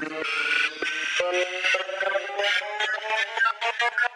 Thank you.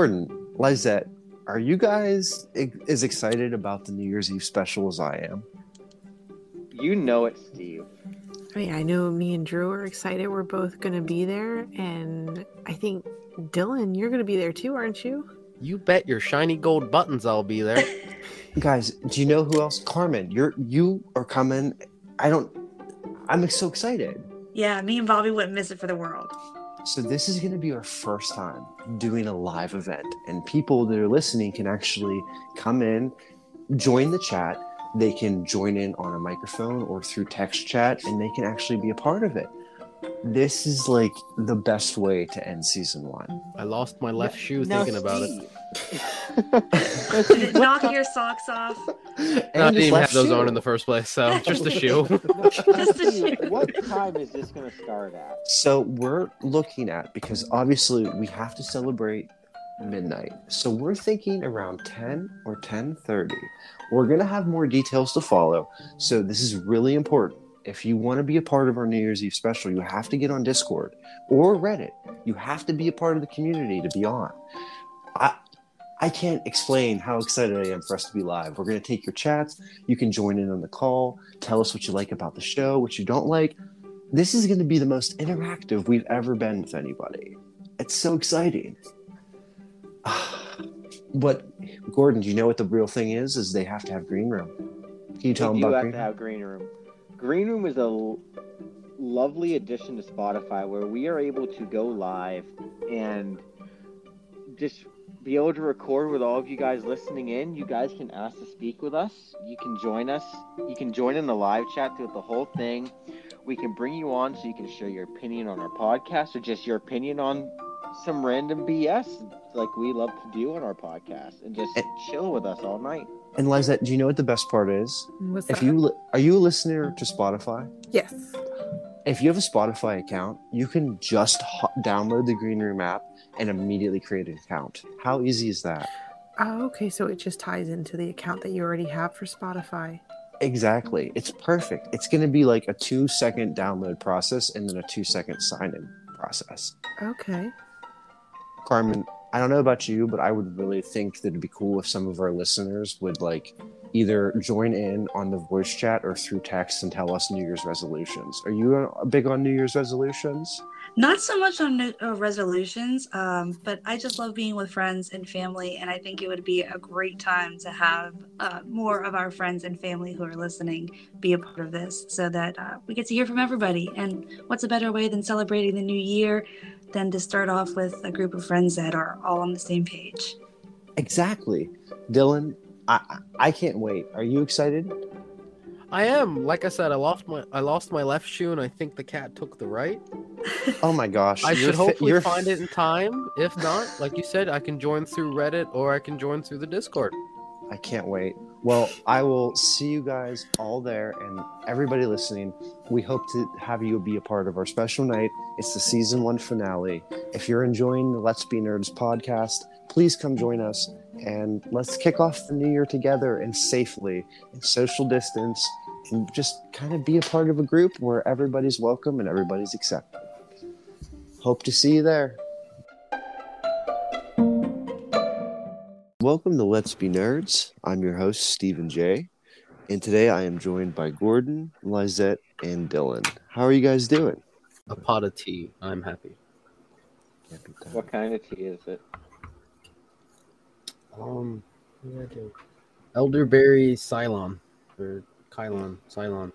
Gordon, Lizette, are you guys as excited about the New Year's Eve special as I am? You know it, Steve. I mean, I know me and Drew are excited. We're both going to be there. And I think, Dylan, you're going to be there too, aren't you? You bet your shiny gold buttons I'll be there. Guys, do you know who else? Carmen, you're you are coming. I don't. I'm so excited. Yeah, me and Bobby wouldn't miss it for the world. So this is going to be our first time doing a live event, and people that are listening can actually come in, join the chat. They can join in on a microphone or through text chat, and they can actually be a part of it. This is like the best way to end season one. I lost my left shoe Now, thinking about it. Steve. Knock your socks off? No, I And didn't even have those shoe. on in the first place, so just a shoe. Just a shoe. what time is this going to start at? So we're looking at because obviously we have to celebrate midnight. So we're thinking around 10 or 10:30. We're going to have more details to follow. So this is really important. If you want to be a part of our New Year's Eve special, you have to get on Discord or Reddit. You have to be a part of the community to be on. I I can't explain how excited I am for us to be live. We're going to take your chats. You can join in on the call. Tell us what you like about the show, what you don't like this is going to be the most interactive we've ever been with anybody. It's so exciting. but Gordon, do you know what the real thing is? Is they have to have green room. Can you tell They them about have green to room? have Green Room. Green Room is a l- lovely addition to Spotify where we are able to go live and just be able to record with all of you guys listening in. You guys can ask to speak with us. You can join us. You can join in the live chat throughout the whole thing. We can bring you on so you can share your opinion on our podcast or just your opinion on some random BS like we love to do on our podcast and just And- chill with us all night. And Lizette, do you know what the best part is? What's If that? you li- are you a listener to Spotify? Yes. If you have a Spotify account, you can just ho- download the Green Room app and immediately create an account. How easy is that? Oh, okay. So it just ties into the account that you already have for Spotify. Exactly. It's perfect. It's going to be like a two second download process and then a two second sign in process. Okay. Carmen, I don't know about you, but I would really think that it'd be cool if some of our listeners would like either join in on the voice chat or through text and tell us New Year's resolutions. Are you uh, big on New Year's resolutions? Not so much on uh, resolutions, um, but I just love being with friends and family, and I think it would be a great time to have uh, more of our friends and family who are listening be a part of this, so that uh, we get to hear from everybody. And what's a better way than celebrating the new year than to start off with a group of friends that are all on the same page? Exactly. Dylan, I I- I can't wait. Are you excited? I am. Like I said, I lost my I lost my left shoe, and I think the cat took the right. Oh my gosh. I should fi- hopefully you're find it in time. If not, like you said, I can join through Reddit or I can join through the Discord. I can't wait. Well, I will see you guys all there and everybody listening. We hope to have you be a part of our special night. It's the season one finale. If you're enjoying the Let's Be Nerds podcast, please come join us and let's kick off the new year together and safely and social distance and just kind of be a part of a group where everybody's welcome and everybody's accepted. Hope to see you there. Welcome to Let's Be Nerds. I'm your host, Stephen J. And today I am joined by Gordon, Lizette, and Dylan. How are you guys doing? A pot of tea. I'm happy. What kind of tea is it? Um, what did I do? Elderberry Cylon or Kylon Cylon.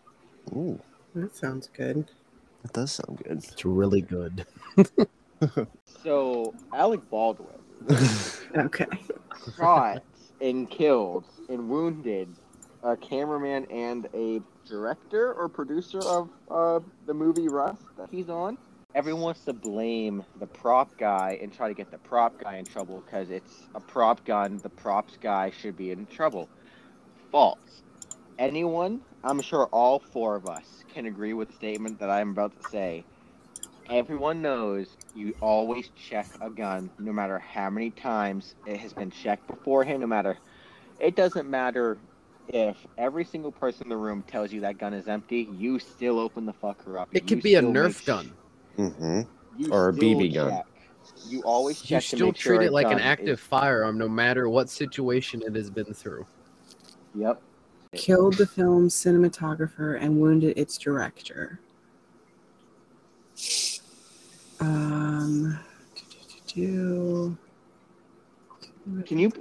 Ooh, That sounds good. that does sound good. It's really good. So Alec Baldwin Okay. shot and killed and wounded a cameraman and a director or producer of uh, the movie Rust that he's on. everyone wants to blame the prop guy and try to get the prop guy in trouble because it's a prop gun. The props guy should be in trouble. False. Anyone, I'm sure all four of us can agree with the statement that I'm about to say. Everyone knows you always check a gun, no matter how many times it has been checked beforehand. No matter, it doesn't matter if every single person in the room tells you that gun is empty. You still open the fucker up. It could be a still make Nerf sh- gun. Mm-hmm. Or a still BB gun. check. You always You check to still make sure treat a it like an active is- firearm, no matter what situation it has been through. Yep. Killed the film's cinematographer and wounded its director. Um, do, Can you?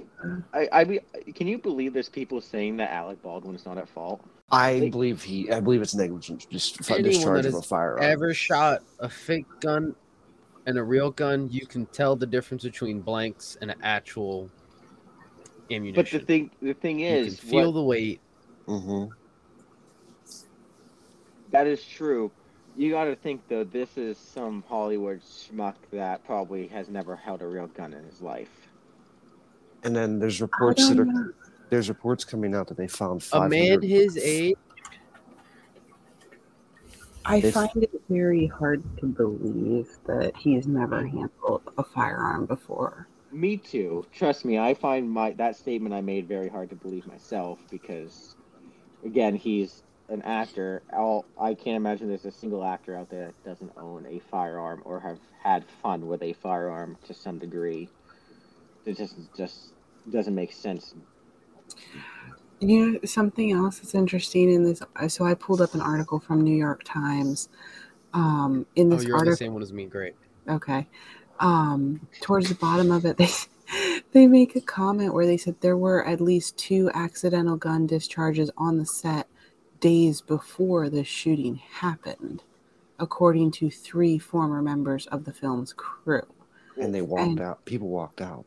I, I be, can you believe there's people saying that Alec Baldwin is not at fault? I They- believe he. I believe it's negligent. Just f- discharge that of a has firearm. Ever shot a fake gun and a real gun, you can tell the difference between blanks and actual ammunition. But the thing, the thing you is, can feel what- the weight. Hmm that is true. You got to think though, this is some Hollywood schmuck that probably has never held a real gun in his life. And then there's reports that are know. there's reports coming out that they found A man his age, I If- find it very hard to believe that he's never handled a firearm before. Me too. Trust me, I find my that statement I made very hard to believe myself because, again, he's an actor. All I can't imagine there's a single actor out there that doesn't own a firearm or have had fun with a firearm to some degree. It just just doesn't make sense. You know, something else that's interesting in this. So I pulled up an article from New York Times. Um, in oh, you're on the same one as me. Great. Okay. Um, towards the bottom of it, they they make a comment where they said there were at least two accidental gun discharges on the set days before the shooting happened, according to three former members of the film's crew. and they walked And- out. People walked out.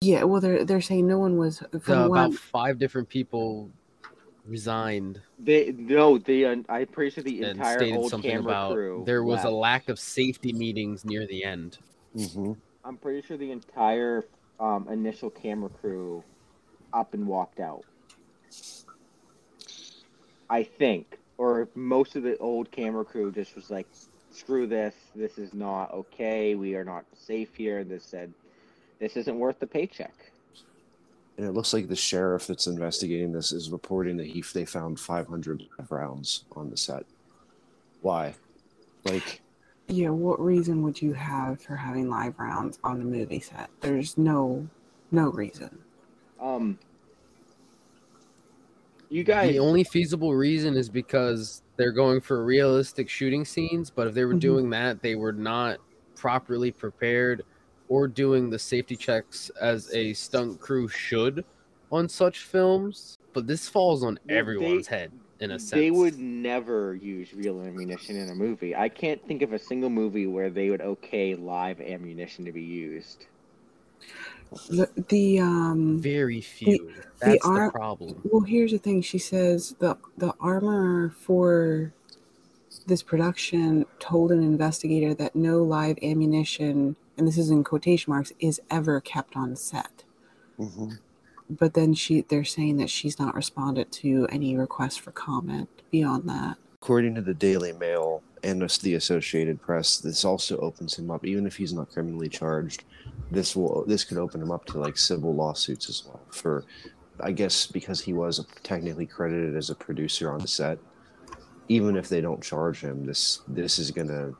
Yeah, well, they're they're saying no one was The, from what about I'm- five different people resigned They no, they. uh, I'm pretty sure the and entire stated old something camera about crew. there was a lack of safety meetings near the end. hmm I'm pretty sure the entire um, initial camera crew up and walked out. I think, or most of the old camera crew just was like, "Screw this! This is not okay. We are not safe here." This said, "This isn't worth the paycheck." And it looks like the sheriff that's investigating this is reporting that he they found 500 rounds on the set. Why? Like, yeah, what reason would you have for having live rounds on a movie set? There's no no reason. Um, you guys, The only feasible reason is because they're going for realistic shooting scenes, but if they were Mhm. doing that, they were not properly prepared or doing the safety checks as a stunt crew should on such films. But this falls on Well, everyone's they- head in a sense. They would never use real ammunition in a movie. I can't think of a single movie where they would okay live ammunition to be used. The the um very few. That's the ar- problem. Well, here's the thing. She says the the armor for this production told an investigator that no live ammunition, and this is in quotation marks, is ever kept on set. mhm. But then she, they're saying that she's not responded to any requests for comment beyond that. according to the Daily Mail and the Associated Press, this also opens him up. Even if he's not criminally charged, this will this could open him up to like civil lawsuits as well. For, I guess, because he was technically credited as a producer on the set. Even if they don't charge him, this this is gonna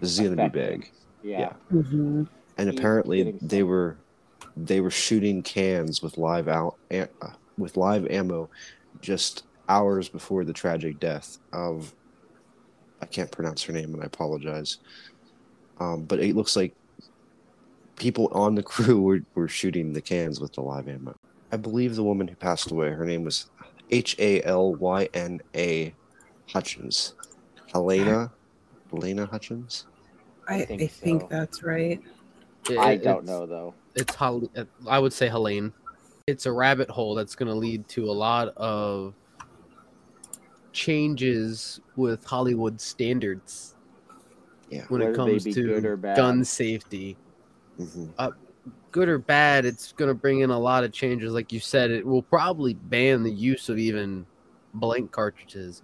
this is gonna be big. Yeah. Yeah. Mm-hmm. And apparently they were they were shooting cans with live out uh, with live ammo just hours before the tragic death of I can't pronounce her name and I apologize. Um, but it looks like people on the crew were, were shooting the cans with the live ammo. I believe the woman who passed away, her name was H A L Y N A Hutchins. Helena Helena Hutchins? I, I think think, so. that's right. I don't it's- know though. It's Hel- I would say Helene. It's a rabbit hole that's going to lead to a lot of changes with Hollywood standards. Yeah. when it Whether they comes be good or to bad. gun safety. hmm Good or bad, it's going to bring in a lot of changes. Like you said, it will probably ban the use of even blank cartridges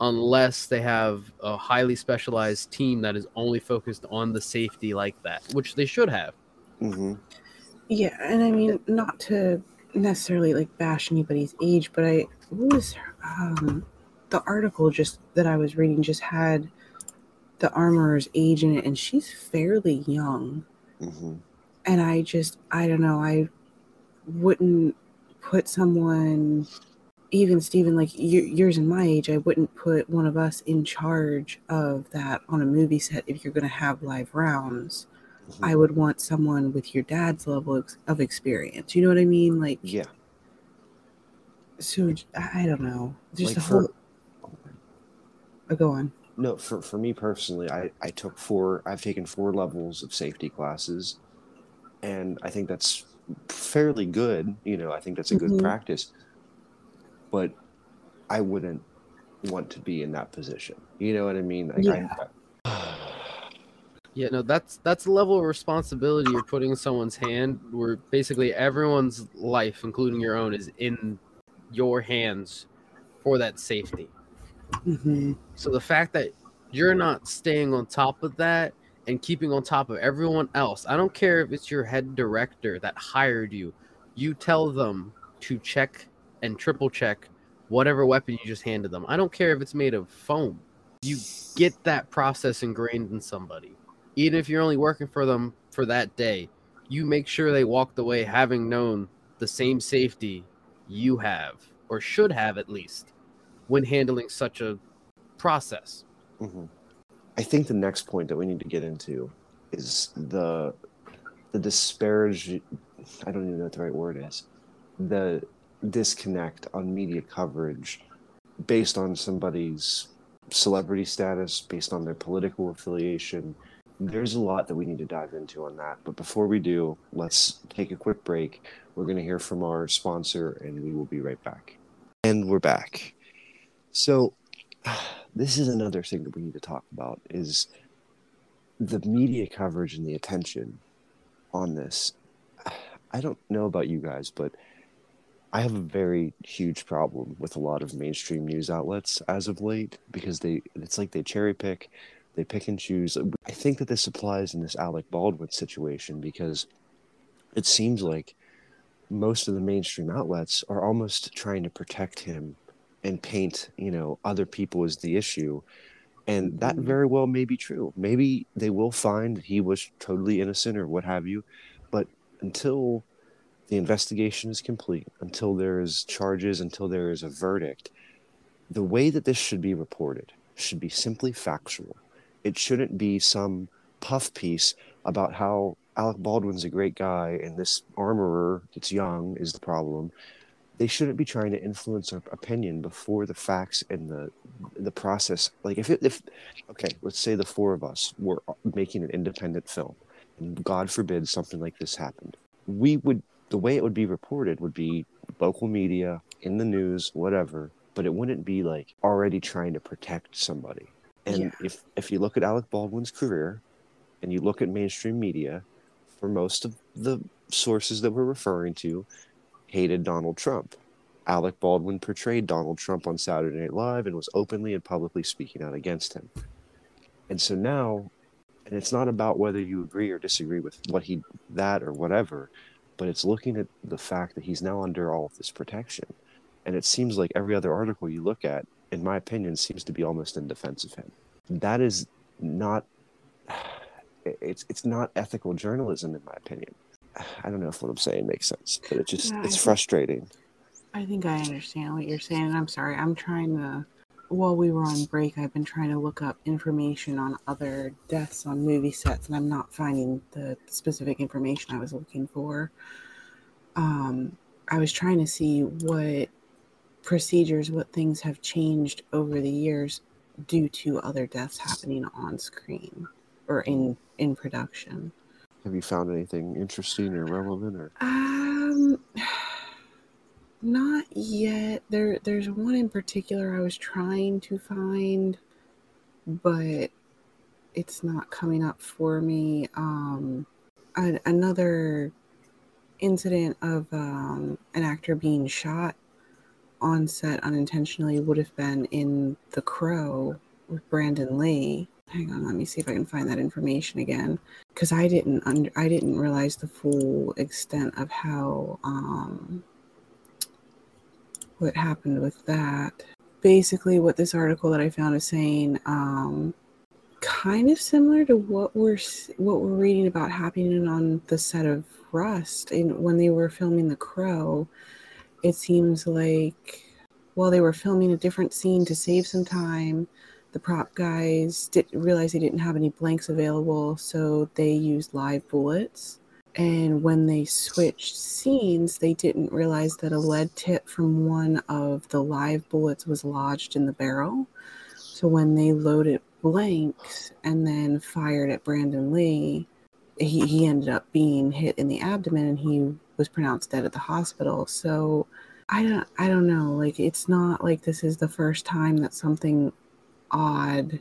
unless they have a highly specialized team that is only focused on the safety like that, which they should have. Hmm Yeah, and I mean not to necessarily like bash anybody's age, but I what was um the article just that I was reading just had the armorer's age in it and she's fairly young. hmm And I just I don't know, I wouldn't put someone even Stephen like y- yours and my age, I wouldn't put one of us in charge of that on a movie set if you're going to have live rounds. Mm-hmm. I would want someone with your dad's level of experience. You know what I mean? Like, Yeah. so I don't know. Just Like for- whole. Oh, go on. No, for, for me personally, I, I took four, I've taken four levels of safety classes, and I think that's fairly good. You know, I think that's a good Mhm. practice, but I wouldn't want to be in that position. You know what I mean? Like, Yeah. I, Yeah, no, that's that's a level of responsibility you're putting in someone's hand where basically everyone's life, including your own, is in your hands for that safety. hmm So the fact that you're not staying on top of that and keeping on top of everyone else, I don't care if it's your head director that hired you, you tell them to check and triple check whatever weapon you just handed them. I don't care if it's made of foam. You get that process ingrained in somebody. Even if you're only working for them for that day, you make sure they walked away having known the same safety you have, or should have at least, when handling such a process. Mhm. I think the next point that we need to get into is the the disparage. I don't even know what the right word is. The disconnect on media coverage based on somebody's celebrity status, based on their political affiliation. There's a lot that we need to dive into on that. But before we do, let's take a quick break. We're going to hear from our sponsor, and we will be right back. And we're back. So, this is another thing that we need to talk about is the media coverage and the attention on this. I don't know about you guys, but I have a very huge problem with a lot of mainstream news outlets as of late because they it's like they cherry pick, they pick and choose. I think that this applies in this Alec Baldwin situation because it seems like most of the mainstream outlets are almost trying to protect him and paint, you know, other people as the issue. And that Mhm. very well may be true. Maybe they will find he was totally innocent or what have you. But until the investigation is complete, until there is charges, until there is a verdict, the way that this should be reported should be simply factual. It shouldn't be some puff piece about how Alec Baldwin's a great guy and this armorer that's young is the problem. They shouldn't be trying to influence our opinion before the facts and the the process. Like if it, if okay, let's say the four of us were making an independent film, and God forbid something like this happened, we would the way it would be reported would be local media in the news, whatever. But it wouldn't be like already trying to protect somebody. And Yeah. if if you look at Alec Baldwin's career, and you look at mainstream media, for most of the sources that we're referring to, hated Donald Trump. Alec Baldwin portrayed Donald Trump on Saturday Night Live and was openly and publicly speaking out against him. And so now, and it's not about whether you agree or disagree with what he that or whatever, but it's looking at the fact that he's now under all of this protection. And it seems like every other article you look at, in my opinion, seems to be almost in defense of him. That is not it's it's not ethical journalism in my opinion. I don't know if what I'm saying makes sense, but it just Yeah, I it's think- frustrating. I think I understand what you're saying. I'm sorry. I'm trying to. While we were on break, I've been trying to look up information on other deaths on movie sets, and I'm not finding the specific information I was looking for. Um, I was trying to see what procedures, what things have changed over the years due to other deaths happening on screen or in in production. Have you found anything interesting or relevant or Um, not yet. There, there's one in particular I was trying to find, but it's not coming up for me. Um, another incident of um, an actor being shot on set unintentionally would have been in The Crow with Brandon Lee. Hang on, let me see if I can find that information again because I didn't under I didn't realize the full extent of how um, what happened with that. Basically, what this article that I found is saying, um, kind of similar to what we're what we're reading about happening on the set of Rust, and when they were filming The Crow, it seems like while they were filming a different scene to save some time, the prop guys didn't realize they didn't have any blanks available, so they used live bullets. And when they switched scenes, they didn't realize that a lead tip from one of the live bullets was lodged in the barrel. So when they loaded blanks and then fired at Brandon Lee, he, he ended up being hit in the abdomen and he was pronounced dead at the hospital. So I don't I don't know. Like it's not like this is the first time that something odd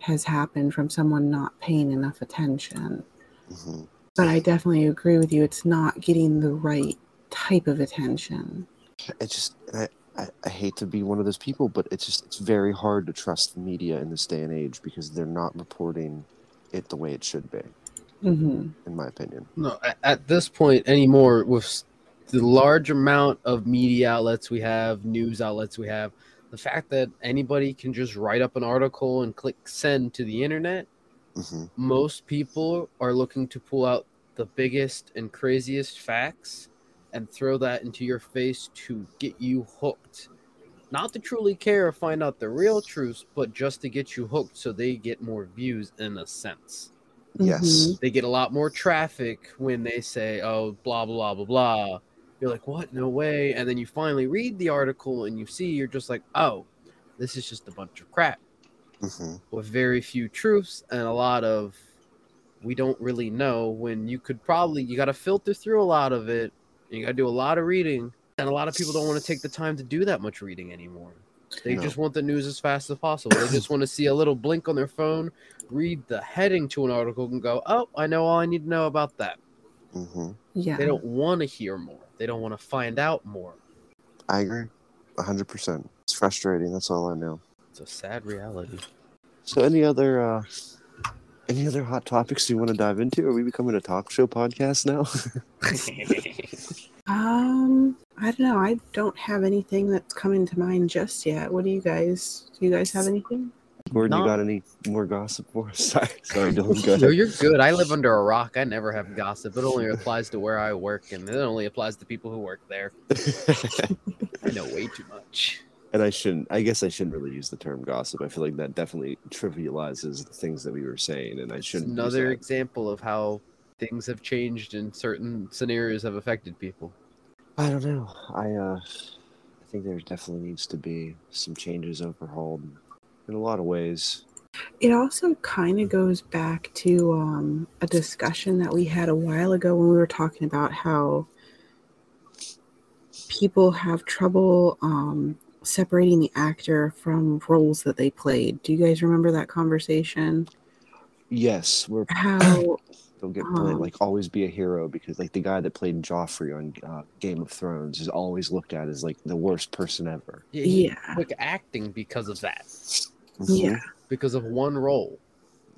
has happened from someone not paying enough attention. hmm But I definitely agree with you. It's not getting the right type of attention. It just, I, I, I hate to be one of those people, but it's just, it's very hard to trust the media in this day and age because they're not reporting it the way it should be, hmm in my opinion. No, at, at this point anymore, with the large amount of media outlets we have, news outlets we have, the fact that anybody can just write up an article and click send to the internet, hmm most people are looking to pull out the biggest and craziest facts and throw that into your face to get you hooked. Not to truly care or find out the real truth, but just to get you hooked so they get more views in a sense Yes. they get a lot more traffic when they say, "Oh, blah blah blah blah." You're like, "What? No way!" And then you finally read the article and you see, you're just like, "Oh, this is just a bunch of crap hmm with very few truths and a lot of we don't really know." When you could probably you got to filter through a lot of it. You got to do a lot of reading, and a lot of people don't want to take the time to do that much reading anymore. They No. just want the news as fast as possible. They just want to see a little blink on their phone, read the heading to an article, and go, "Oh, I know all I need to know about that." hmm Yeah. They don't want to hear more. They don't want to find out more. I agree. 100%. It's frustrating. That's all I know. It's a sad reality. So, any other, uh, any other hot topics you want to dive into? Are we becoming a talk show podcast now? Um, I don't know. I don't have anything that's coming to mind just yet. What do you guys? Do you guys have anything? Gordon, No. you got any more gossip for us? Sorry, sorry, Dylan. Go no, you're good. I live under a rock. I never have gossip. It only applies to where I work, and it only applies to people who work there. I know way too much. and I shouldn't. I guess I shouldn't really use the term gossip. I feel like that definitely trivializes the things that we were saying, and I shouldn't. use another that. example of how things have changed and certain scenarios have affected people. I don't know. I uh, I think there definitely needs to be some changes overhauled in a lot of ways. It also kind of goes back to um, a discussion that we had a while ago when we were talking about how people have trouble um, separating the actor from roles that they played. Do you guys remember that conversation? Yes, we're How don't get bullied, Um, like always be a hero because like the guy that played Joffrey on uh, Game of Thrones is always looked at as like the worst person ever. he Yeah. Quick acting because of that, yeah, because of one role.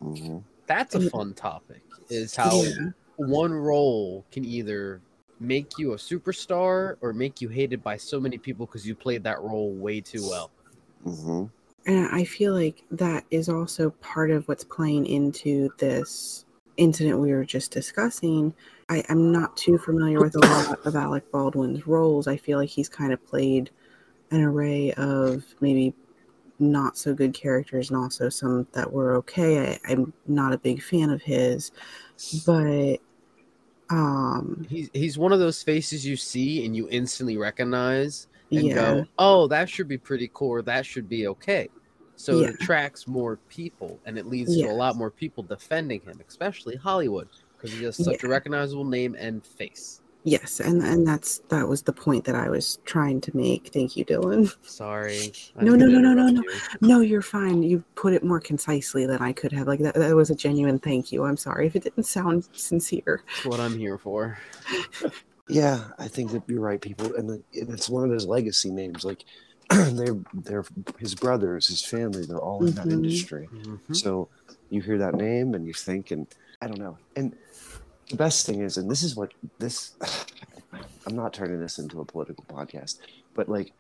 hmm That's a Yeah. fun topic. Is how yeah, one role can either make you a superstar or make you hated by so many people because you played that role way too well. hmm and I feel like that is also part of what's playing into this incident we were just discussing. I, I'm not too familiar with a lot of Alec Baldwin's roles. I feel like he's kind of played an array of maybe not so good characters and also some that were okay. I, I'm not a big fan of his, but um He's he's one of those faces you see and you instantly recognize and yeah go, "Oh, that should be pretty cool. Or that should be okay." So Yeah. it attracts more people, and it leads to a lot more people defending him, especially Hollywood, because he has such a recognizable name and face. Yes, and and that's that was the point that I was trying to make. Thank you, Dylan. Sorry. I No, didn't no, no, no, no. No, you're fine. You put it more concisely than I could have. Like that, that was a genuine thank you. I'm sorry if it didn't sound sincere. That's what I'm here for. Yeah, I think that you're right, people, and it's one of those legacy names. Like they're they're his brothers, his family. They're all in that Mhm. industry. Mhm. So you hear that name and you think, and I don't know. And the best thing is, and this is what this. I'm not turning this into a political podcast, but like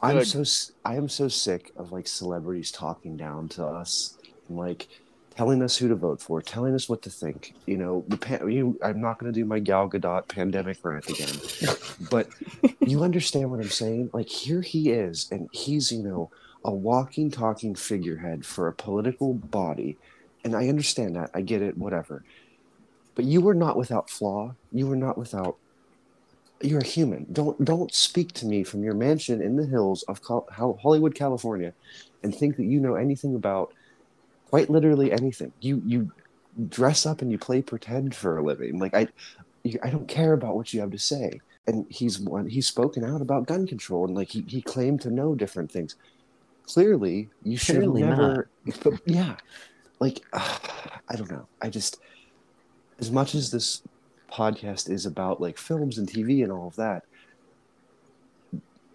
I'm so I am so sick of like celebrities talking down to us and like telling us who to vote for, telling us what to think. You know, the pan- you, I'm not going to do my Gal Gadot pandemic rant again, but you understand what I'm saying? Like here he is, and he's you know a walking, talking figurehead for a political body, and I understand that. I get it. Whatever. But you are not without flaw. You are not without you're a human. Don't don't speak to me from your mansion in the hills of Hollywood, California, and think that you know anything about quite literally anything. You you dress up and you play pretend for a living. Like I, you, I don't care about what you have to say. And he's one. He's spoken out about gun control and like he he claimed to know different things. Clearly, you should Clearly never. But yeah, like I don't know. I just as much as this podcast is about like films and TV and all of that,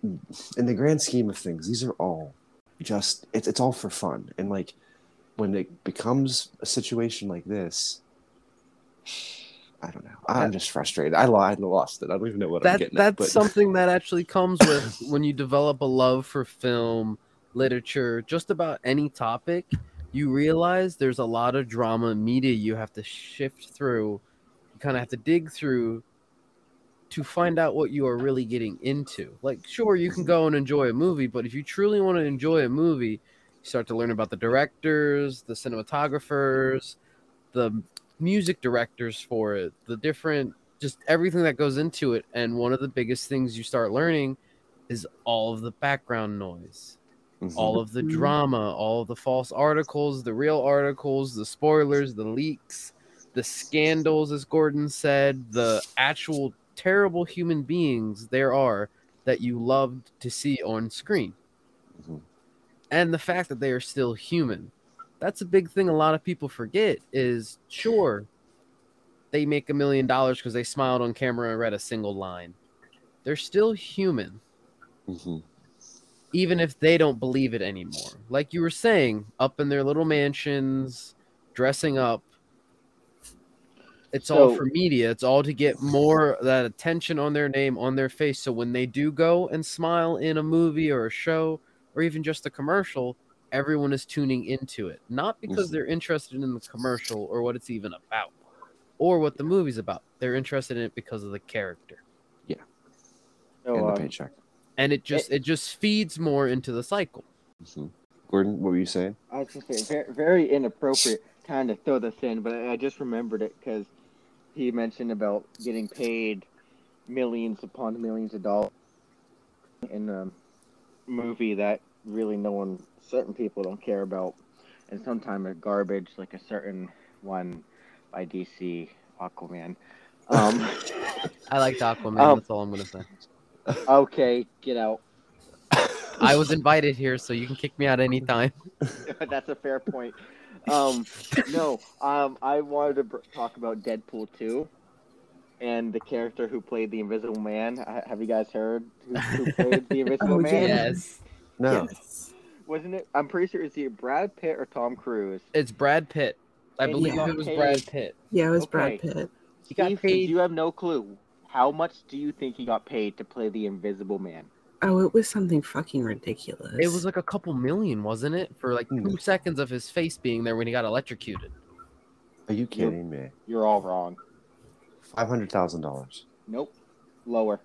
in the grand scheme of things, these are all just it's it's all for fun. And like when it becomes a situation like this, I don't know. I'm just frustrated. I, lo- I lost it. I don't even know what I'm getting that's at. But something that actually comes with when you develop a love for film literature just about any topic you realize there's a lot of drama media you have to shift through you kind of have to dig through to find out what you are really getting into like sure you can mm-hmm. go and enjoy a movie but if you truly want to enjoy a movie start to learn about the directors the cinematographers the music directors for it the different just everything that goes into it. And one of the biggest things you start learning is all of the background noise, Mhm. all of the Mhm. drama, all of the false articles, the real articles, the spoilers, the leaks, the scandals, as Gordon said, the actual terrible human beings there are that you loved to see on screen. Mhm. And the fact that they are still human. That's a big thing a lot of people forget is sure they make a million dollars because they smiled on camera and read a single line. They're still human, Mhm. even if they don't believe it anymore. Like you were saying, up in their little mansions, dressing up. It's all for media. It's all to get more that attention on their name, on their face. So when they do go and smile in a movie or a show or even just a commercial, everyone is tuning into it. Not because Mhm. they're interested in the commercial or what it's even about or what the movie's about. They're interested in it because of the character. So, and the um, paycheck. And it just it just feeds more into the cycle. Mhm. Gordon, what were you saying? I was just saying, very, very inappropriate kind to throw this in, but I I just remembered it because he mentioned about getting paid millions upon millions of dollars in a movie that really no one, certain people don't care about, and sometimes are garbage, like a certain one by DC, Aquaman. Um, I liked Aquaman. Um, that's all I'm gonna say. okay, get out. I was invited here, so you can kick me out anytime. That's a fair point. Um, no, um, I wanted to br- talk about Deadpool 2 and the character who played the Invisible Man. Ha- Have you guys heard who, who played the Invisible Oh, Man? Yes, No. Yes. Wasn't it? I'm pretty sure it's either Brad Pitt or Tom Cruise. it's Brad Pitt. I And believe he it was paid- Brad Pitt. Yeah, it was Okay. Brad Pitt. He got Steve, paid. You have no clue. How much do you think he got paid to play the Invisible Man? Oh, it was something fucking ridiculous. It was like a couple million, wasn't it, for like two hmm. seconds of his face being there when he got electrocuted? Are you kidding me? You're all wrong. Five hundred thousand dollars. Nope. Lower.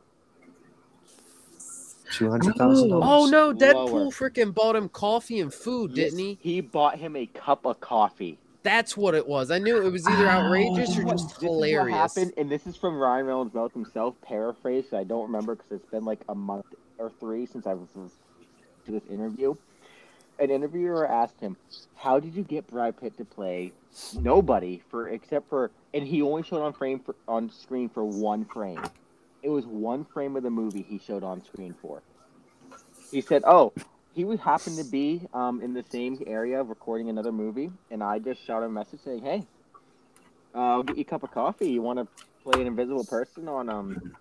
Two hundred thousand Oh. dollars. Oh no, Lower. Deadpool freaking bought him coffee and food, didn't he? He bought him a cup of coffee. That's what it was. I knew it was either outrageous Oh. or just this is what hilarious. happened, and this is from Ryan Reynolds' mouth himself, paraphrased. I don't remember because it's been like a month or three since I was to this interview. An interviewer asked him, "How did you get Brad Pitt to play nobody for except for?" And he only showed on frame for, on screen for one frame. It was one frame of the movie he showed on screen for. He said, "Oh, he would happen to be um, in the same area recording another movie, and I just shot him a message saying, "Hey, uh, I'll get you a cup of coffee. You want to play an invisible person on um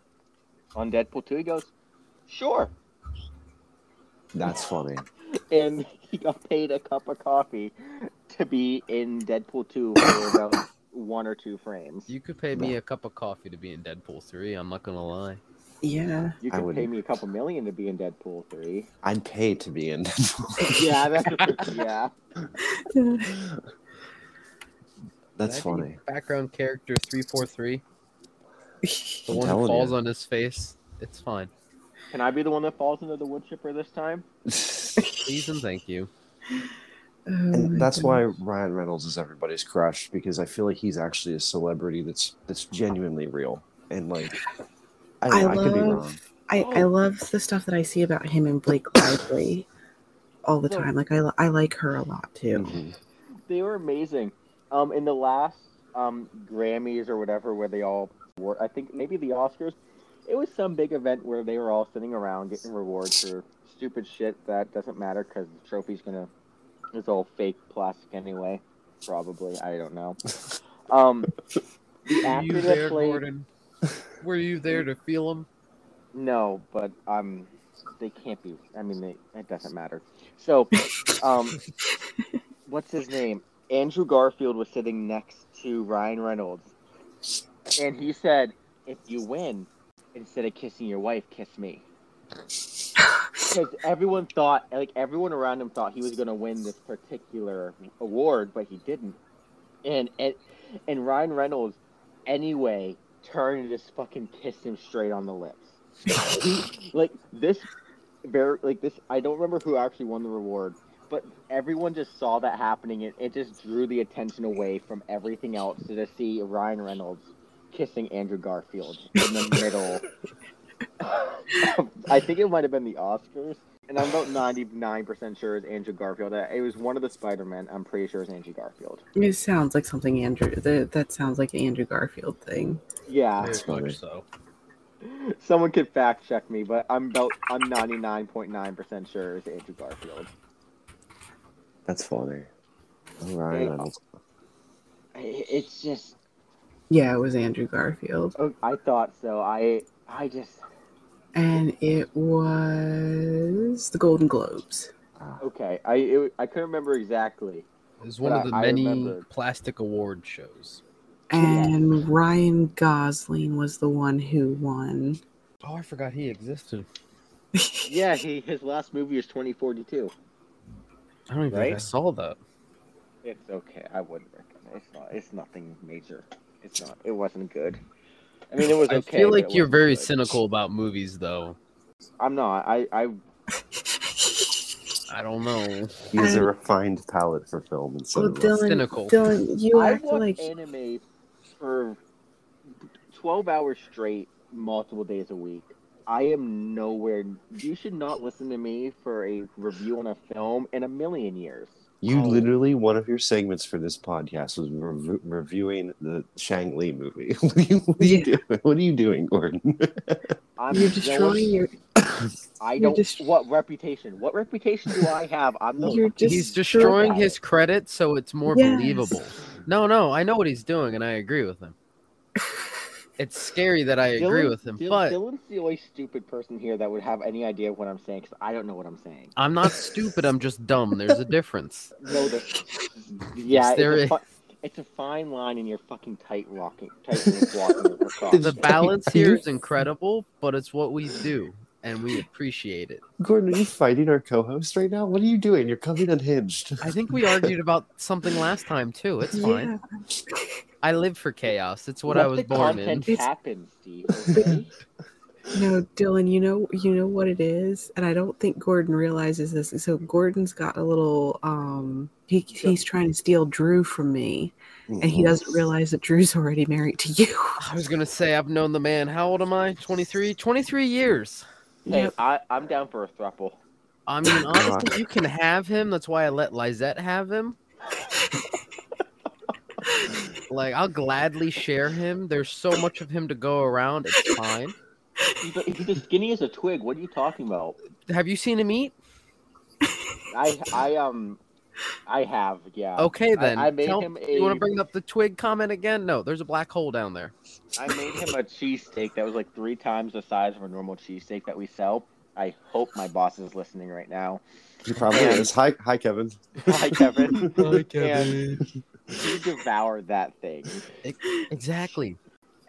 on Deadpool 2? He goes, "Sure." That's funny. and he got paid a cup of coffee to be in Deadpool 2 for about one or two frames. You could pay me a cup of coffee to be in Deadpool 3. I'm not gonna lie. Yeah. You I could would- pay me a couple million to be in Deadpool 3. I'd pay to be in Deadpool. Yeah, that's, yeah. That's Can funny. Background character 343. The I'm one who falls you. on his face. It's fine. Can I be the one that falls into the wood chipper this time? Please and thank you. Oh and my that's why. Ryan Reynolds is everybody's crush because I feel like he's actually a celebrity that's that's genuinely real and like I, I I, could be love- wrong. I, I love the stuff that I see about him and Blake Lively all the time. Like I, I like her a lot too. Mhm. They were amazing. Um, in the last um, Grammys or whatever, where they all were, I think maybe the Oscars, it was some big event where they were all sitting around getting rewards for stupid shit that doesn't matter because the trophy's gonna, it's all fake plastic anyway. Probably, I don't know. Um, the Were actor you that there, played, Gordon? Were you there to feel him? no, but um, they can't be. I mean, they, it doesn't matter. So, um, what's his name? Andrew Garfield was sitting next to Ryan Reynolds, and he said, "If you win, instead of kissing your wife, kiss me." Because everyone thought, like everyone around him thought he was going to win this particular award, but he didn't. And and and Ryan Reynolds, anyway, turned and just fucking kissed him straight on the lips. Like this, very like this. I don't remember who actually won the reward, but everyone just saw that happening, and it just drew the attention away from everything else to just see Ryan Reynolds kissing Andrew Garfield in the middle. I think it might have been the Oscars, and I'm about 99% sure it's Andrew Garfield. It was one of the Spider-Men. I'm pretty sure it's Andrew Garfield. It sounds like something Andrew. That, that sounds like an Andrew Garfield thing. Yeah, That's Very funny. much so. someone could fact check me, but I'm about I'm 99.9% sure it's Andrew Garfield. That's funny. Oh, Ryan Hey, Reynolds. I- It's just Yeah, it was Andrew Garfield, oh, I thought so. I I just and it was the Golden Globes. Ah, okay. I it, I couldn't remember exactly. It was one of the I- I many remember. plastic award shows. And Ryan Gosling was the one who won. Oh, I forgot he existed. Yeah, he his last movie is 2042. I don't even think I saw that. It's okay. I wouldn't recommend. It's not. It's nothing major. It's not. It wasn't good. I mean, it was I feel like you're very good. cynical about movies, though. I'm not. I I I don't know. he has a refined palate for film and Well, cinema. Dylan, Cynical. Dylan, you I act watch like anime for 12 hours straight, multiple days a week. I am nowhere. You should not listen to me for a review on a film in a million years. You Oh. literally one of your segments for this podcast was rev- reviewing the Shang Li movie. what, are you, what, are you Yeah. doing? what are you doing, Gordon? I'm you're destroying your. I don't. dest- what reputation? What reputation do I have? I'm the. You're just he's destroying his credit, so it's more Yes. believable. No, no, I know what he's doing, and I agree with him. It's scary that I agree Dylan- with him, Dylan- but Dylan's the only stupid person here that would have any idea of what I'm saying because I don't know what I'm saying. I'm not stupid. I'm just dumb. There's a difference. No, the, yeah, there it's, a fi- it's a fine line, and you're fucking tight walking, tight walking across. The balance here is incredible, but it's what we do, and we appreciate it. Gordon, are you fighting our co-host right now? What are you doing? You're coming unhinged. I think we argued about something last time too. It's fine. Yeah. I live for chaos. It's what I was the born in. content It's- happen, Steve. Okay? No, Dylan, you know you know what it is, and I don't think Gordon realizes this. So Gordon's got a little um he he's trying to steal Drew from me, and he doesn't realize that Drew's already married to you. I was gonna say I've known the man. How old am I? 23. 23 years. Hey, Yep. I, I'm down for a thruple. I mean, honestly, you can have him. That's why I let Lizette have him. Like, I'll gladly share him. There's so much of him to go around. It's fine. He's, he's as skinny as a twig. What are you talking about? Have you seen him eat? I I um I have yeah. Okay, then. I, I made Tell- him a. You want to bring up the twig comment again? No, there's a black hole down there. I made him a cheesesteak that was like three times the size of a normal cheesesteak that we sell. I hope my boss is listening right now. He probably And- is. Hi, hi, Kevin. Hi, Kevin. Hi, Kevin. He devoured that thing. Exactly.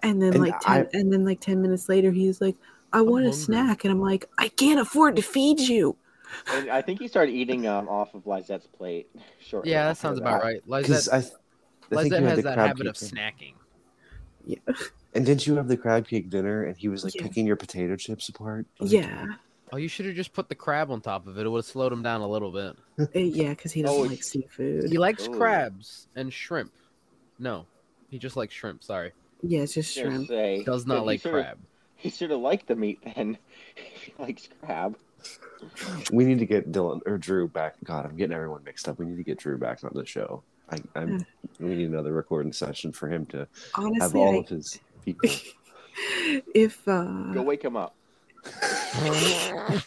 And then And like ten, and then like ten minutes later, he's like, "I want a hungry. snack," and I'm like, "I can't afford to feed you." And I think he started eating um, off of Lizette's plate. Shortly Yeah, that after sounds about right. Because Lizette, I, I Lizette has that habit of cake dinner. snacking. Yeah, And didn't you have the crab cake dinner? And he was like Yeah. picking your potato chips apart. Like, yeah, Oh, you should have just put the crab on top of it. It would have slowed him down a little bit. Uh, yeah, because he doesn't Oh, like seafood. He likes Ooh. crabs and shrimp. No, he just likes shrimp. Sorry, Yeah, it's just Just shrimp. say, does not like crab. He should have liked the meat then. if he likes crab. We need to get Dylan or Drew back. God, I'm getting everyone mixed up. We need to get Drew back on the show. I, I'm. we need another recording session for him to have all I, of his people. if uh, Go wake him up.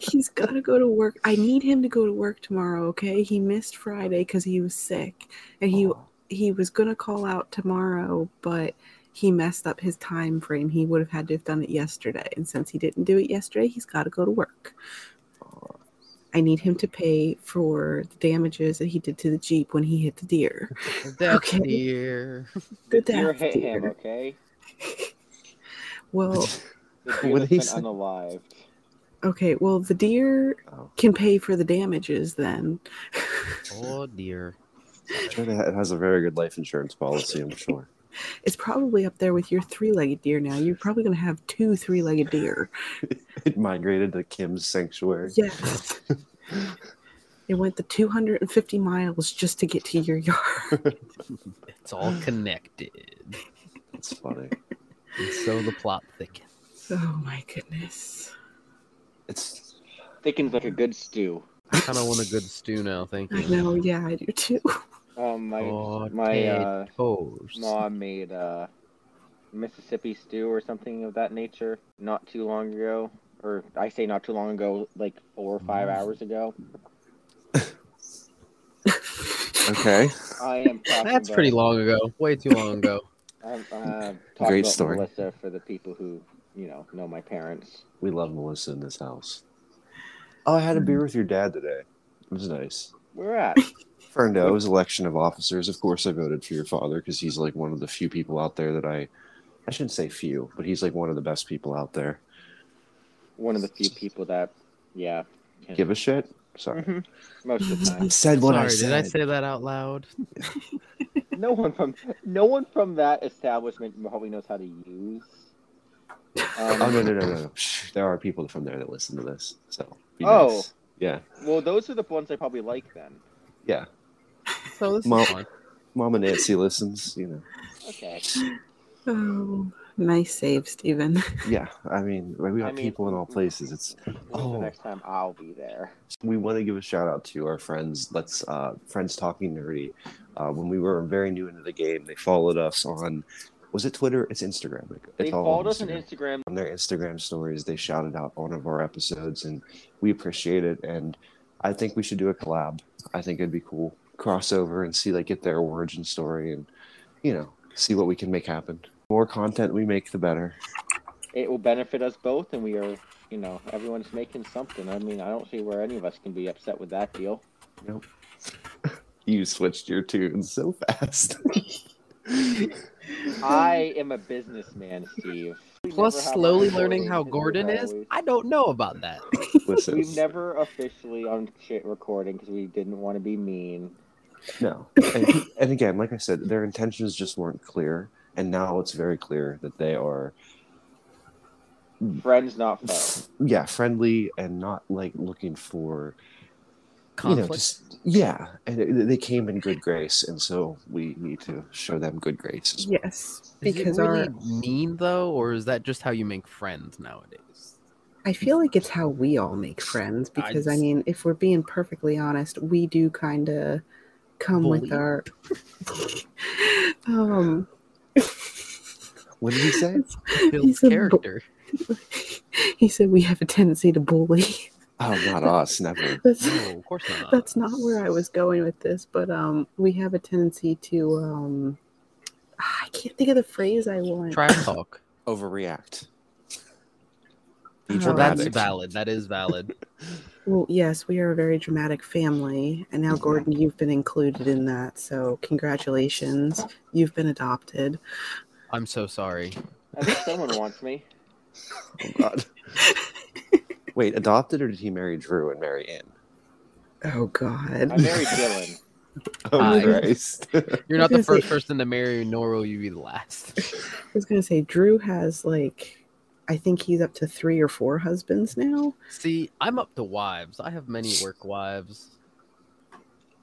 he's got to go to work, I need him to go to work tomorrow. Okay, he missed Friday because he was sick, and he he was gonna call out tomorrow, but he messed up his time frame. He would have had to have done it yesterday, and since he didn't do it yesterday, he's got to go to work. I need him to pay for the damages that he did to the Jeep when he hit the deer. That's Okay. dear. The The deer death hit him, deer. okay? Well, The deer What that's he been say? unalived. okay, well, the deer Oh, can pay for the damages then. Oh dear. I'm sure that it has a very good life insurance policy. I'm sure. It's probably up there with your three legged deer now. You're probably going to have two three legged deer. It migrated to Kim's sanctuary. Yes. it went the 250 miles just to get to your yard. It's all connected. It's funny. And so the plot thickens. oh my goodness. It's Thickens like a good stew. I kind of want a good stew now. Thank you. I know, yeah, I do too. Um, my Oh, my uh, mom made uh, Mississippi stew or something of that nature not too long ago. Or I say not too long ago, like four or five Mm. hours ago. okay. I am That's about- pretty long ago. Way too long ago. I'm uh, talking Great about story. Melissa for the people who you know know my parents. We love Melissa in this house. Oh, I had a beer with your dad today. It was nice. Where at? Ferndo, it was election of officers. Of course, I voted for your father because he's like one of the few people out there that I, I shouldn't say few, but he's like one of the best people out there. One of the few people that, yeah, can- Give a shit. Sorry, Mhm. most of the I time. said what Sorry, I said. did I say that out loud? no one from no one from that establishment probably knows how to use. Um, Oh no no no no! no. There are people from there that listen to this. So be Oh. nice. yeah Well, those are the ones I probably like then. yeah. So this Mom- is fun. Mama Nancy listens. You know. Okay. Oh, nice save, Stephen. Yeah, I mean we got I mean- people in all places. It's Oh. the next time I'll be there? we want to give a shout out to our friends. Let's uh, friends talking nerdy. Uh, when we were very new into the game, they followed us on. Was it Twitter? It's Instagram. It's They all followed on us on Instagram. Instagram. on their Instagram stories. They shouted out one of our episodes, and we appreciate it. And I think we should do a collab. I think it'd be cool. Crossover and see like get their origin story, and you know see what we can make happen. more content we make, the better. It will benefit us both, and we are, you know, everyone's making something. I mean, I don't see where any of us can be upset with that deal. Nope. you switched your tune so fast. I am a businessman, Steve. We Plus, slowly learning how Gordon as is. I don't know about that. Listen, We've never officially on shit recording because we didn't want to be mean. No. And, and again, like I said, their intentions just weren't clear, and now it's very clear that they are, Friends, not foe. yeah, friendly and not like looking for Conflict. you know, just yeah, and it- they came in good grace, and so we need to show them good grace. as well. Yes, is because it really our mean though, or is that just how you make friends nowadays? I feel like it's how we all make friends because I I'd- mean, if we're being perfectly honest, we do kind of come with our um What did he say? Builds He's a bu- character. he said we have a tendency to bully. Oh, not us, never. That's, No, of course not. that's not where I was going with this, but um, we have a tendency to um, I can't think of the phrase I want. Trash talk. Overreact. Be Well, Well, that's valid. That is valid. Well, yes, we are a very dramatic family, and now mm-hmm. Gordon, you've been included in that. So congratulations, you've been adopted. I'm so sorry. I think someone wants me. Oh, God. Wait, adopted or did he marry Drew and marry Ann? Oh God. I married Dylan. Oh, Hi. Christ. You're not the first say- person to marry, nor will you be the last. I was gonna say Drew has like, I think he's up to three or four husbands now. See, I'm up to wives. I have many work wives.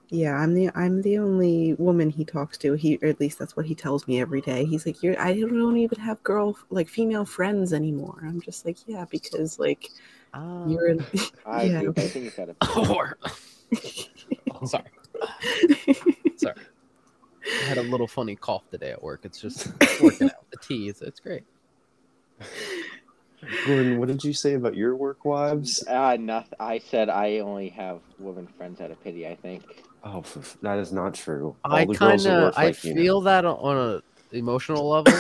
Yeah, I'm the I'm the only woman he talks to. He or at least that's what he tells me every day. He's like, "You're I don't even have girl like female friends anymore." I'm just like, "Yeah, because like Um, you're in." I Yeah. do. I think it's out of or, sorry, sorry. I had a little funny cough today at work. It's just working out. The tea, it's, it's great. Gordon, what did you say about your work wives? Uh, nothing. I said I only have women friends out of pity. I think. Oh, for, f- that is not true. All I kind of I like you know. feel that on- on a emotional level,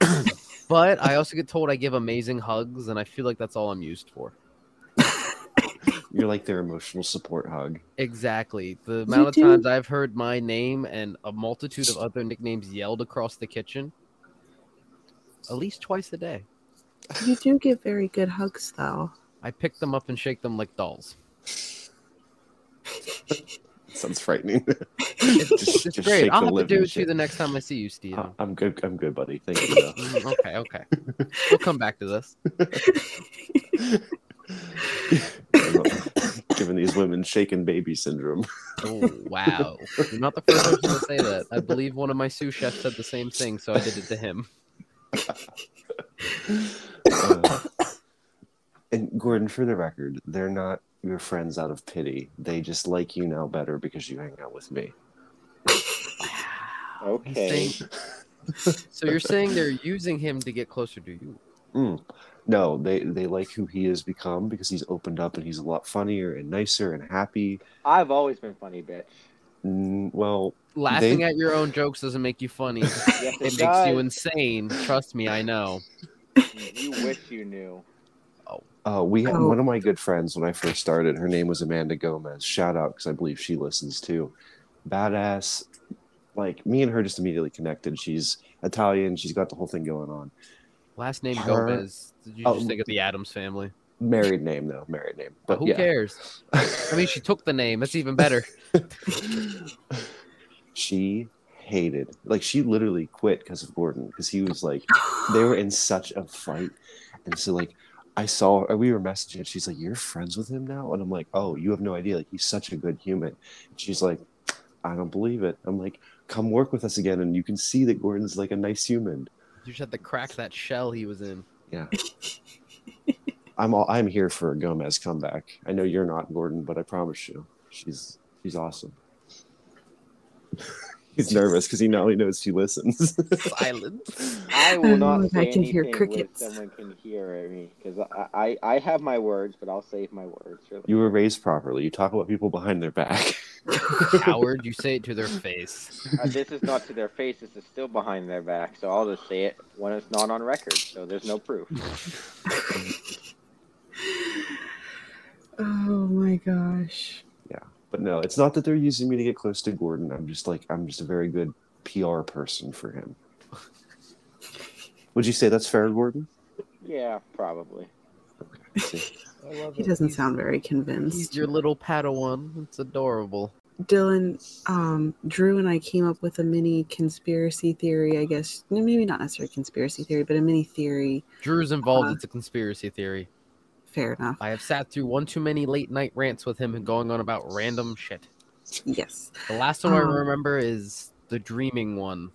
but I also get told I give amazing hugs, and I feel like that's all I'm used for. You're like their emotional support hug. Exactly. The amount of do- times I've heard my name and a multitude of other nicknames yelled across the kitchen, at least twice a day. You do get very good hugs, though. I pick them up and shake them like dolls. Sounds frightening. It's, Just- it's just great. shake I'll have to do it to you the next time I see you, Steve. Uh, I'm good. I'm good, buddy. Thank you. though. Mm, okay, okay. We'll come back to this. Giving these women shaken baby syndrome. Oh wow! You're not the first person to say that. I believe one of my sous chefs said the same thing, so I did it to him. Uh, and Gordon, for the record, they're not your friends out of pity. They just like you now better because you hang out with me. Okay. Saying- so you're saying they're using him to get closer to you? Mm. No, they they like who he has become because he's opened up and he's a lot funnier and nicer and happy. I've always been funny, bitch. Mm, well, Laughing They- at your own jokes doesn't make you funny. Yes, It it, makes you insane. Trust me, I know. You wish you knew. uh, we had Oh. one of my good friends when I first started. Her name was Amanda Gomez. Shout out because I believe she listens too. Badass. Like me and her just immediately connected. She's Italian. She's got the whole thing going on. Last name Her- Gomez. Did you Oh, think of the Addams family? Married name though. Married name. But Who yeah. cares? I mean, she took the name. That's even better. she hated. Like she literally quit because of Gordon because he was like they were in such a fight. And so like I saw her we were messaging and she's like you're friends with him now? And I'm like oh you have no idea. Like he's such a good human. And she's like I don't believe it. I'm like come work with us again and you can see that Gordon's like a nice human. You just had to crack that shell he was in. Yeah. I'm all I'm here for a Gomez comeback. I know you're not Gordon but I promise you she's she's awesome he's nervous because he now he knows she listens Silence. I will Oh, not I say can hear anything crickets. where someone can hear me because I, I I have my words, but I'll save my words. Really. you were raised properly you talk about people behind their back Howard, you say it to their face. Uh, this is not to their face. This is still behind their back. So I'll just say it when it's not on record. So there's no proof. Oh my gosh. But no, it's not that they're using me to get close to Gordon. I'm just like I'm just a very good PR person for him. Would you say that's fair, Gordon? Yeah, probably. See, I love He doesn't sound very convinced. He's your little Padawan. It's adorable. Dylan, um, Drew and I came up with a mini conspiracy theory, I guess. Maybe not necessarily conspiracy theory, but a mini theory. Drew's involved. Uh, it's a conspiracy theory. Fair enough. I have sat through one too many late night rants with him and going on about random shit. Yes. The last one I Um, remember is the dreaming one.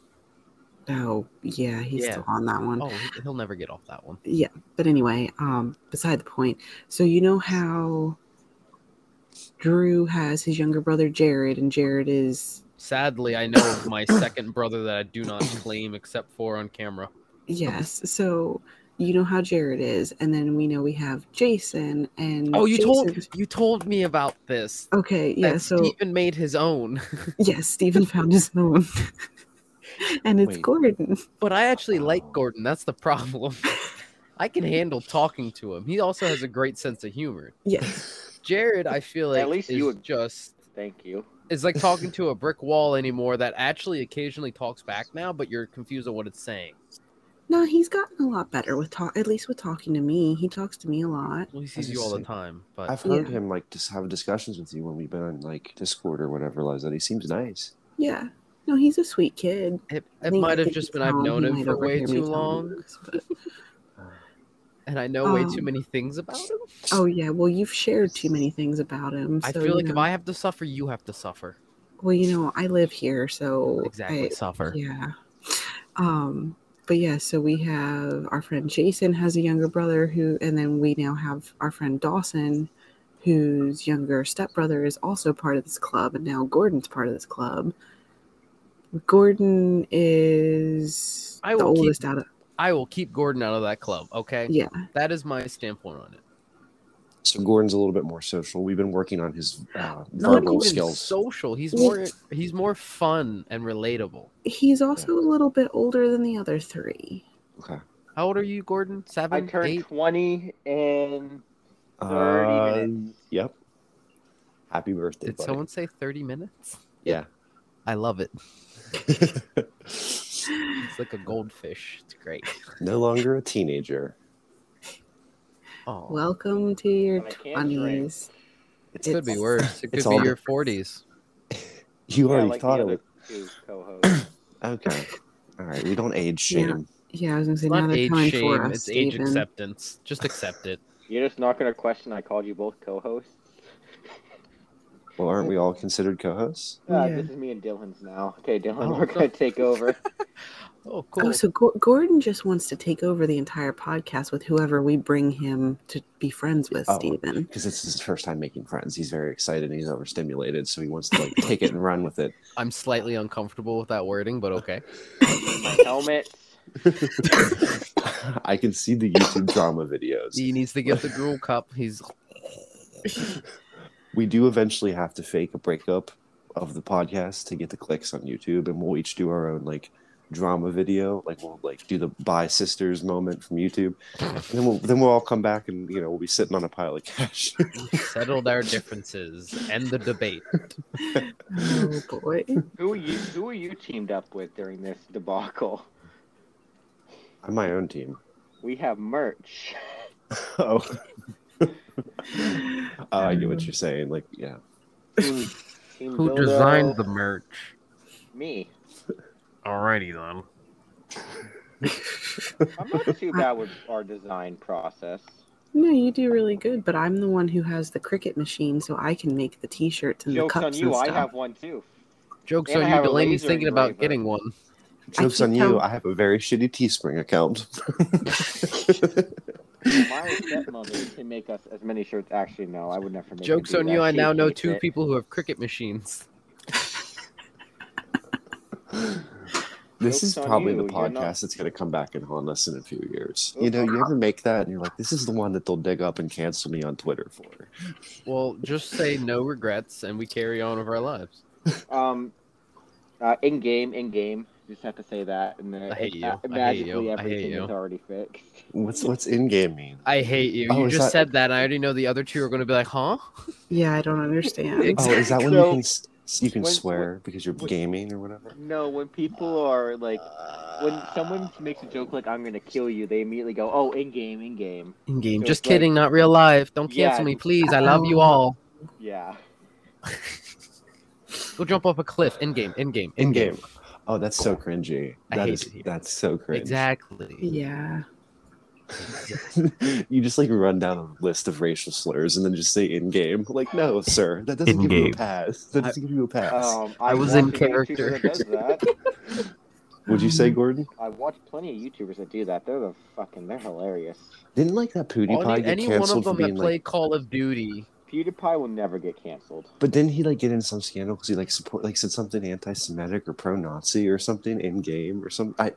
Oh, yeah, he's Yeah. still on that one. Oh, he- he'll never get off that one. Yeah, but anyway, um, beside the point. So you know how Drew has his younger brother Jared, and Jared is Sadly, I know my second brother that I do not claim except for on camera. yes. So you know how Jared is, and then we know we have Jason and Oh, you told you told me about this. Okay, yeah. that So Steven made his own. yes, Steven found his own, and it's Wait. Gordon. But I actually like. Gordon. That's the problem. I can handle talking to him. He also has a great sense of humor. Yes, Jared, I feel like At least is you would- just Thank you. It's like talking to a brick wall anymore that actually occasionally talks back now, but you're confused on what it's saying. No, he's gotten a lot better with talk. At least with talking to me, he talks to me a lot. Well, he sees you gonna all the time, but I've heard Yeah. him like just have discussions with you when we've been on like Discord or whatever. Liza, he seems nice. Yeah, no, he's a sweet kid. it, it might have just been I've known him for way too long, him this, but- and I know way too Um, many things about him. Oh yeah, well you've shared too many things about him. I feel you like if I have to suffer, you have to suffer. well, you know, I live here, so Exactly, I- suffer. yeah. Um, but yeah, so we have our friend Jason has a younger brother who, and then we now have our friend Dawson, whose younger stepbrother is also part of this club, and now Gordon's part of this club. Gordon is I the will keep- oldest out of I will keep Gordon out of that club. Okay, yeah. that is my standpoint on it. So Gordon's a little bit more social. We've been working on his uh, verbal even skills. social. He's more he's more fun and relatable. He's also a little bit older than the other three. Okay. How old are you, Gordon? Seven. I turned eight? 20 in 30 Uh, minutes. Yep. Happy birthday, Did buddy. someone say thirty minutes? Yeah. I love it. It's like a goldfish. It's great. no longer a teenager. Oh, Welcome to your But I twenties. It's, it could be worse. It could it's be all- your forties. you Yeah, already like thought the it other was. co-hosts. Okay. All right. We don't age shame. Yeah, I was gonna say It's now not they're age coming for shame. us, It's age acceptance. Just accept it. You're just not going to question I called you both co-hosts? Well, aren't we all considered co-hosts? Uh, Yeah. This is me and Dylan's now. Okay, Dylan, Oh, we're going to take over. Oh, cool. Oh, so Gor- Gordon just wants to take over the entire podcast with whoever we bring him to be friends with, Oh. Steven. Because it's his first time making friends. He's very excited and he's overstimulated, so he wants to like take it and run with it. I'm slightly uncomfortable with that wording, but okay. My helmet. I can see the YouTube drama videos. He needs to get the gruel cup. He's We do eventually have to fake a breakup of the podcast to get the clicks on YouTube, and we'll each do our own like drama video. Like we'll like do the bye sisters moment from YouTube, and then we'll then we'll all come back and you know we'll be sitting on a pile of cash. settled our differences. End the debate. Oh boy. Who are you? Who are you teamed up with during this debacle? I'm my own team. We have merch. Oh. Oh, I get what you're saying. Like, yeah. Team, team Who Dildo, designed the merch? Me. Alrighty then. I'm not too bad with our design process. No, you do really good, but I'm the one who has the Cricut machine, so I can make the T-shirts and Jokes the cups Jokes on you, and I have one too. Jokes And on you. Delaney's thinking about engraver. getting one. Jokes on you. telling- I have a very shitty Teespring account. My stepmother can make us as many shirts. Actually, no, I would never make. her Jokes on you. I now know two it. people who have Cricut machines. this Jokes is probably you, the podcast not- that's going to come back and haunt us in a few years. You know, you ever make that and you're like, this is the one that they'll dig up and cancel me on Twitter for. Well, just say no regrets, and we carry on with our lives. Um, uh, in game, in game. Just have to say that, and then I hate you. I hate magically you. I hate everything you. is already fixed. What's what's in game mean? I hate you. Oh, you just that- said that, and I already know the other two are going to be like, huh? Yeah, I don't understand. Oh, is that when So- you can you can when- swear because you're when- gaming or whatever? No, when people are like, when someone makes a joke like "I'm gonna kill you," they immediately go, "Oh, in game, in game." In game. So Just it's like- kidding, not real life. Don't Yeah. cancel me, please. I love you all. Yeah. Go jump off a cliff. In game. In game. In game. Oh, that's so cringy. I That hate is it here. that's so cringe. Exactly. Yeah. you just like run down a list of racial slurs and then just say in game. Like, no, sir, that doesn't give you a pass. That doesn't give you a pass. Um, I was in character. That that. Would you say, Gordon? I watch plenty of YouTubers that do that. They're the fucking. They're hilarious. Didn't like that PewDiePie Any, get any one canceled of them for that play like? Call of Duty. PewDiePie will never get canceled. But didn't he like get in some scandal because he like support like said something anti-Semitic or pro-Nazi or something in game or some? I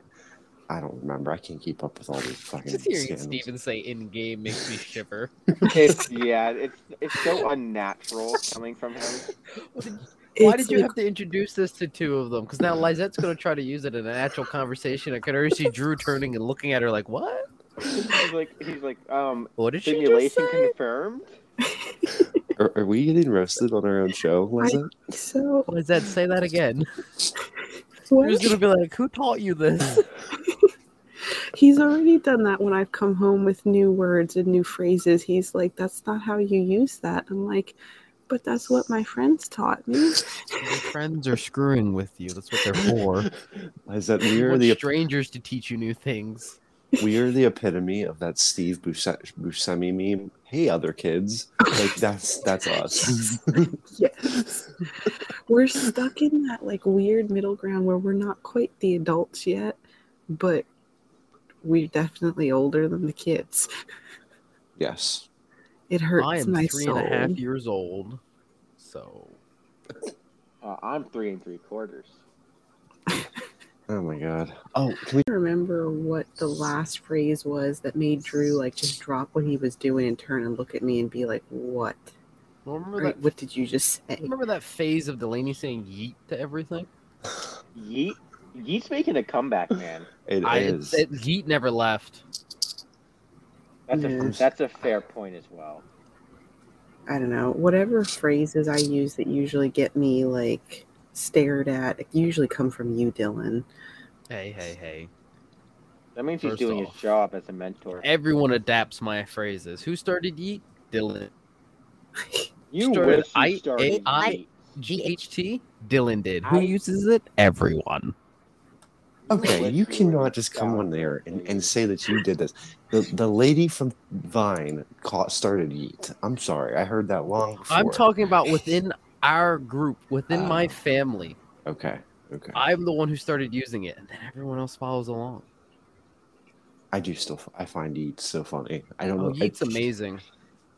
I don't remember. I can't keep up with all these fucking Just hearing scandals. Steven say in game makes me shiver. It's yeah, it's it's so unnatural coming from him. Why It's did you like- have to introduce this to two of them? Because now Lizette's going to try to use it in an actual conversation. I could already see Drew turning and looking at her like, "What? He's like he's like um What did she just simulation say?" confirmed. Are, are we getting roasted on our own show? Was I- it? So Lizette, say that again. what? Drew's going to be like, "Who taught you this?" He's already done that when I've come home with new words and new phrases. He's like, "That's not how you use that." I'm like, "But that's what my friends taught me." Your friends are screwing with you. That's what they're for. Is that we are the strangers to teach you new things. We are the epitome of that Steve Busce- Buscemi meme. Hey, other kids, like that's that's us. Yes. we're stuck in that like weird middle ground where we're not quite the adults yet, but we're definitely older than the kids. yes. It hurts I am my three soul. and a half years old, so Uh, I'm three and three quarters. Oh my god. Oh, can we? Remember what the last phrase was that made Drew like just drop what he was doing and turn and look at me and be like, "What? remember Right, that. what did you just say?" Remember that phase of Delaney saying "yeet" to everything? Yeet Yeet's making a comeback, man. It I, is. it, yeet never left. That's a Yes. that's a fair point as well. I don't know. Whatever phrases I use that usually get me like stared at, it usually come from you, Dylan. Hey, hey, hey! That means he's doing off- his job as a mentor. Everyone adapts my phrases. Who started yeet? Dylan. You started wish you I- started AI Dylan did. Who uses it? Everyone. Okay, you cannot just come on there and, and say that you did this. The the lady from Vine caught, started Yeet. I'm sorry, I heard that long before. I'm talking about within our group, within my Oh. family. Okay, okay. I'm the one who started using it, and then everyone else follows along. I do still. I find Yeet so funny. I don't Oh, know. yeet's I, amazing.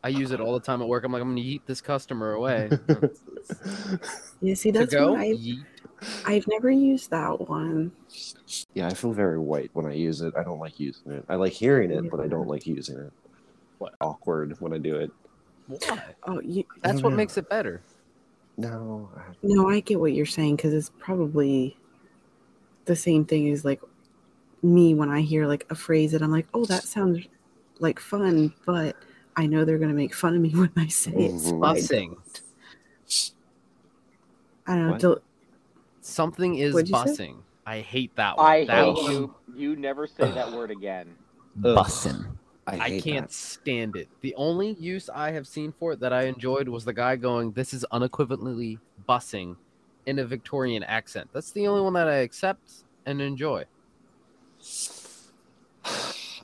I use it all the time at work. I'm like, I'm gonna yeet this customer away. you see, that's go, why I've, yeet. I've never used that one. yeah, I feel very white when I use it. I don't like using it. I like hearing it, but I don't like using it. What? Awkward when I do it. Why? Oh, you, That's oh, what know. makes it better. No. I- no, I get what you're saying because it's probably the same thing as like me when I hear like a phrase that I'm like, oh, that sounds like fun, but I know they're gonna make fun of me when I say it. so. I- Bussing. I don't know. What? Del- Something is What'd say? bussing. I hate that one. I that hate one. you. You never say that word again. Bussing. I, I can't that. stand it. The only use I have seen for it that I enjoyed was the guy going, "This is unequivocally bussing," in a Victorian accent. That's the only one that I accept and enjoy.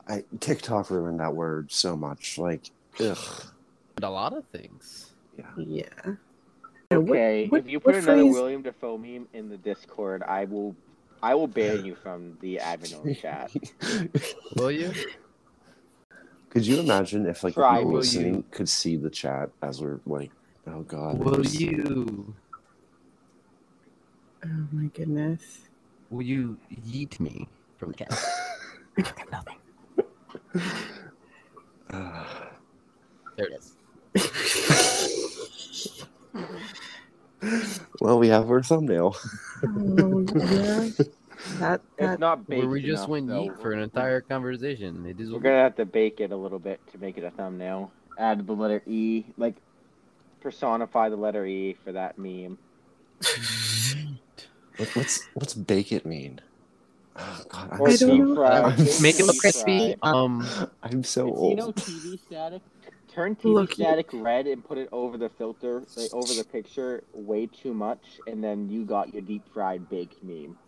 I TikTok ruined that word so much. Like, ugh. And a lot of things. yeah. Yeah, Okay, what- if you put another phrase- William Dafoe meme in the Discord, I will I will ban you from the admin chat. Will you? Could you imagine if like the Try, people listening you? could see the chat as we're like, oh god. Will there's- you? Oh my goodness. Will you yeet me from the cat? Nothing. Ah. There it is. well, we have our thumbnail. Oh, yeah. That It's not baked Where we just enough, went though. yeet for an entire conversation. It is We're gonna have to bake it a little bit to make it a thumbnail. Add the letter E, like personify the letter E for that meme. What, what's what's bake it mean? Oh god, I'm I so don't know. fried. I'm Make it look crispy. Um, I'm so It's, old. you know TV static. Turn TV Look, you- static red and put it over the filter, like over the picture, way too much, and then you got your deep fried baked meme.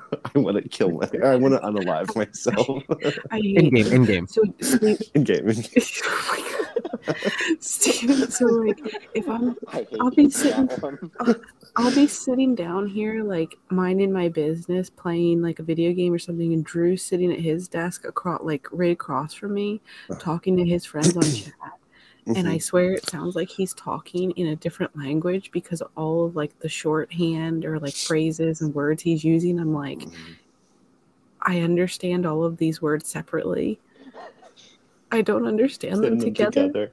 I want to kill my. I want to unalive myself. I in game, in game. so sleep. in game. in game. oh my god, Steven. So like, if I'm, I hate I'll be sitting- that one. I'll be sitting down here like minding my business, playing like a video game or something, and Drew's sitting at his desk across, like right across from me, uh. talking to his friends on chat. And I swear it sounds like he's talking in a different language because all of like the shorthand or like phrases and words he's using. I'm like, Mhm. I understand all of these words separately. I don't understand Putting them together.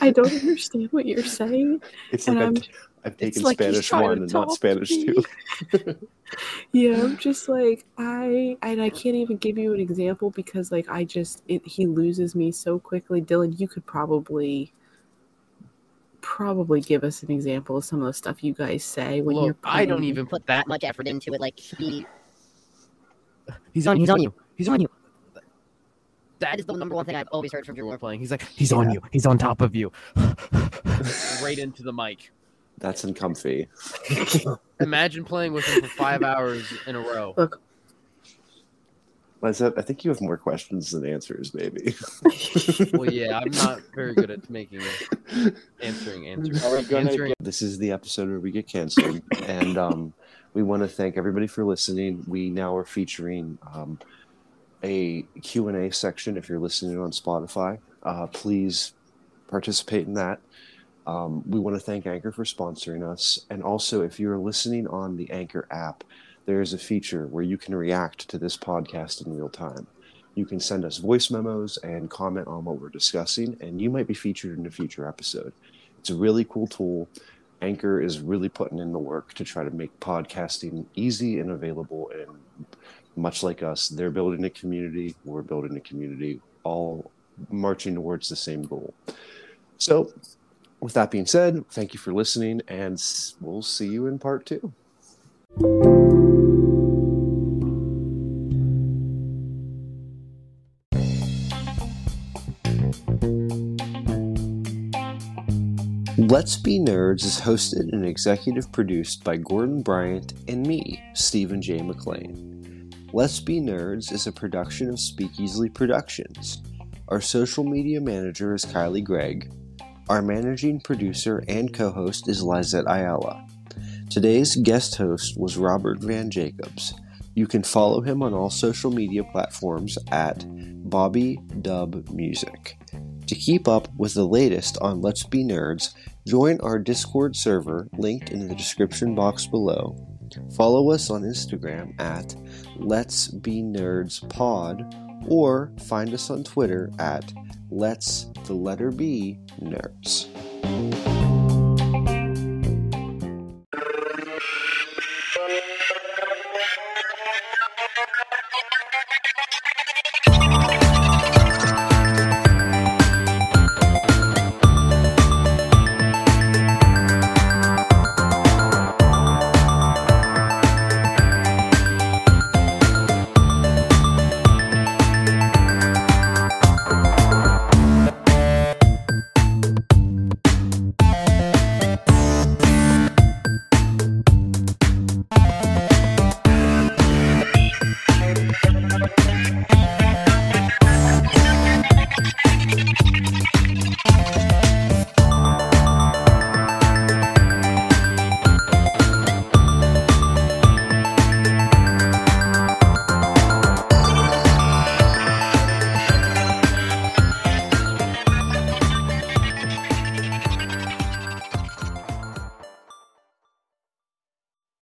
I don't understand what you're saying. It's And like I'm- I've, I've taken like Spanish trying one and not Spanish to two. yeah, I'm just like I and I can't even give you an example because like I just it, he loses me so quickly. Dylan, you could probably probably give us an example of some of the stuff you guys say when you're Look, I don't even put that much effort into it. Like he, He's on. He's on you. He's on you. That is the number one thing I've always heard from your We're playing. He's like, he's on you. He's on top of you. right into the mic. That's uncomfy. Imagine playing with him for five hours in a row. Look, Liza, I think you have more questions than answers, maybe. Well, yeah, I'm not very good at making answering answers. Are we gonna Answering. this is the episode where we get canceled, and um, we want to thank everybody for listening. We now are featuring um, a Q and A section. If you're listening on Spotify, uh, please participate in that. Um, we want to thank Anchor for sponsoring us, and also if you're listening on the Anchor app, there is a feature where you can react to this podcast in real time. You can send us voice memos and comment on what we're discussing, and you might be featured in a future episode. It's a really cool tool. Anchor is really putting in the work to try to make podcasting easy and available. And much like us, they're building a community, we're building a community, all marching towards the same goal. So, with that being said, thank you for listening, and we'll see you in part two. Let's Be Nerds is hosted and executive produced by Gordon Bryant and me, Stephen J. McLean. Let's Be Nerds is a production of Speak Easily Productions. Our social media manager is Kylie Gregg. Our managing producer and co host is Lizette Ayala. Today's guest host was Robert Van Jacobs. You can follow him on all social media platforms at Bobby Dub Music. To keep up with the latest on Let's Be Nerds, join our Discord server linked in the description box below. Follow us on Instagram at Let's Be Nerds Pod or find us on Twitter at Let's the letter B Nerds.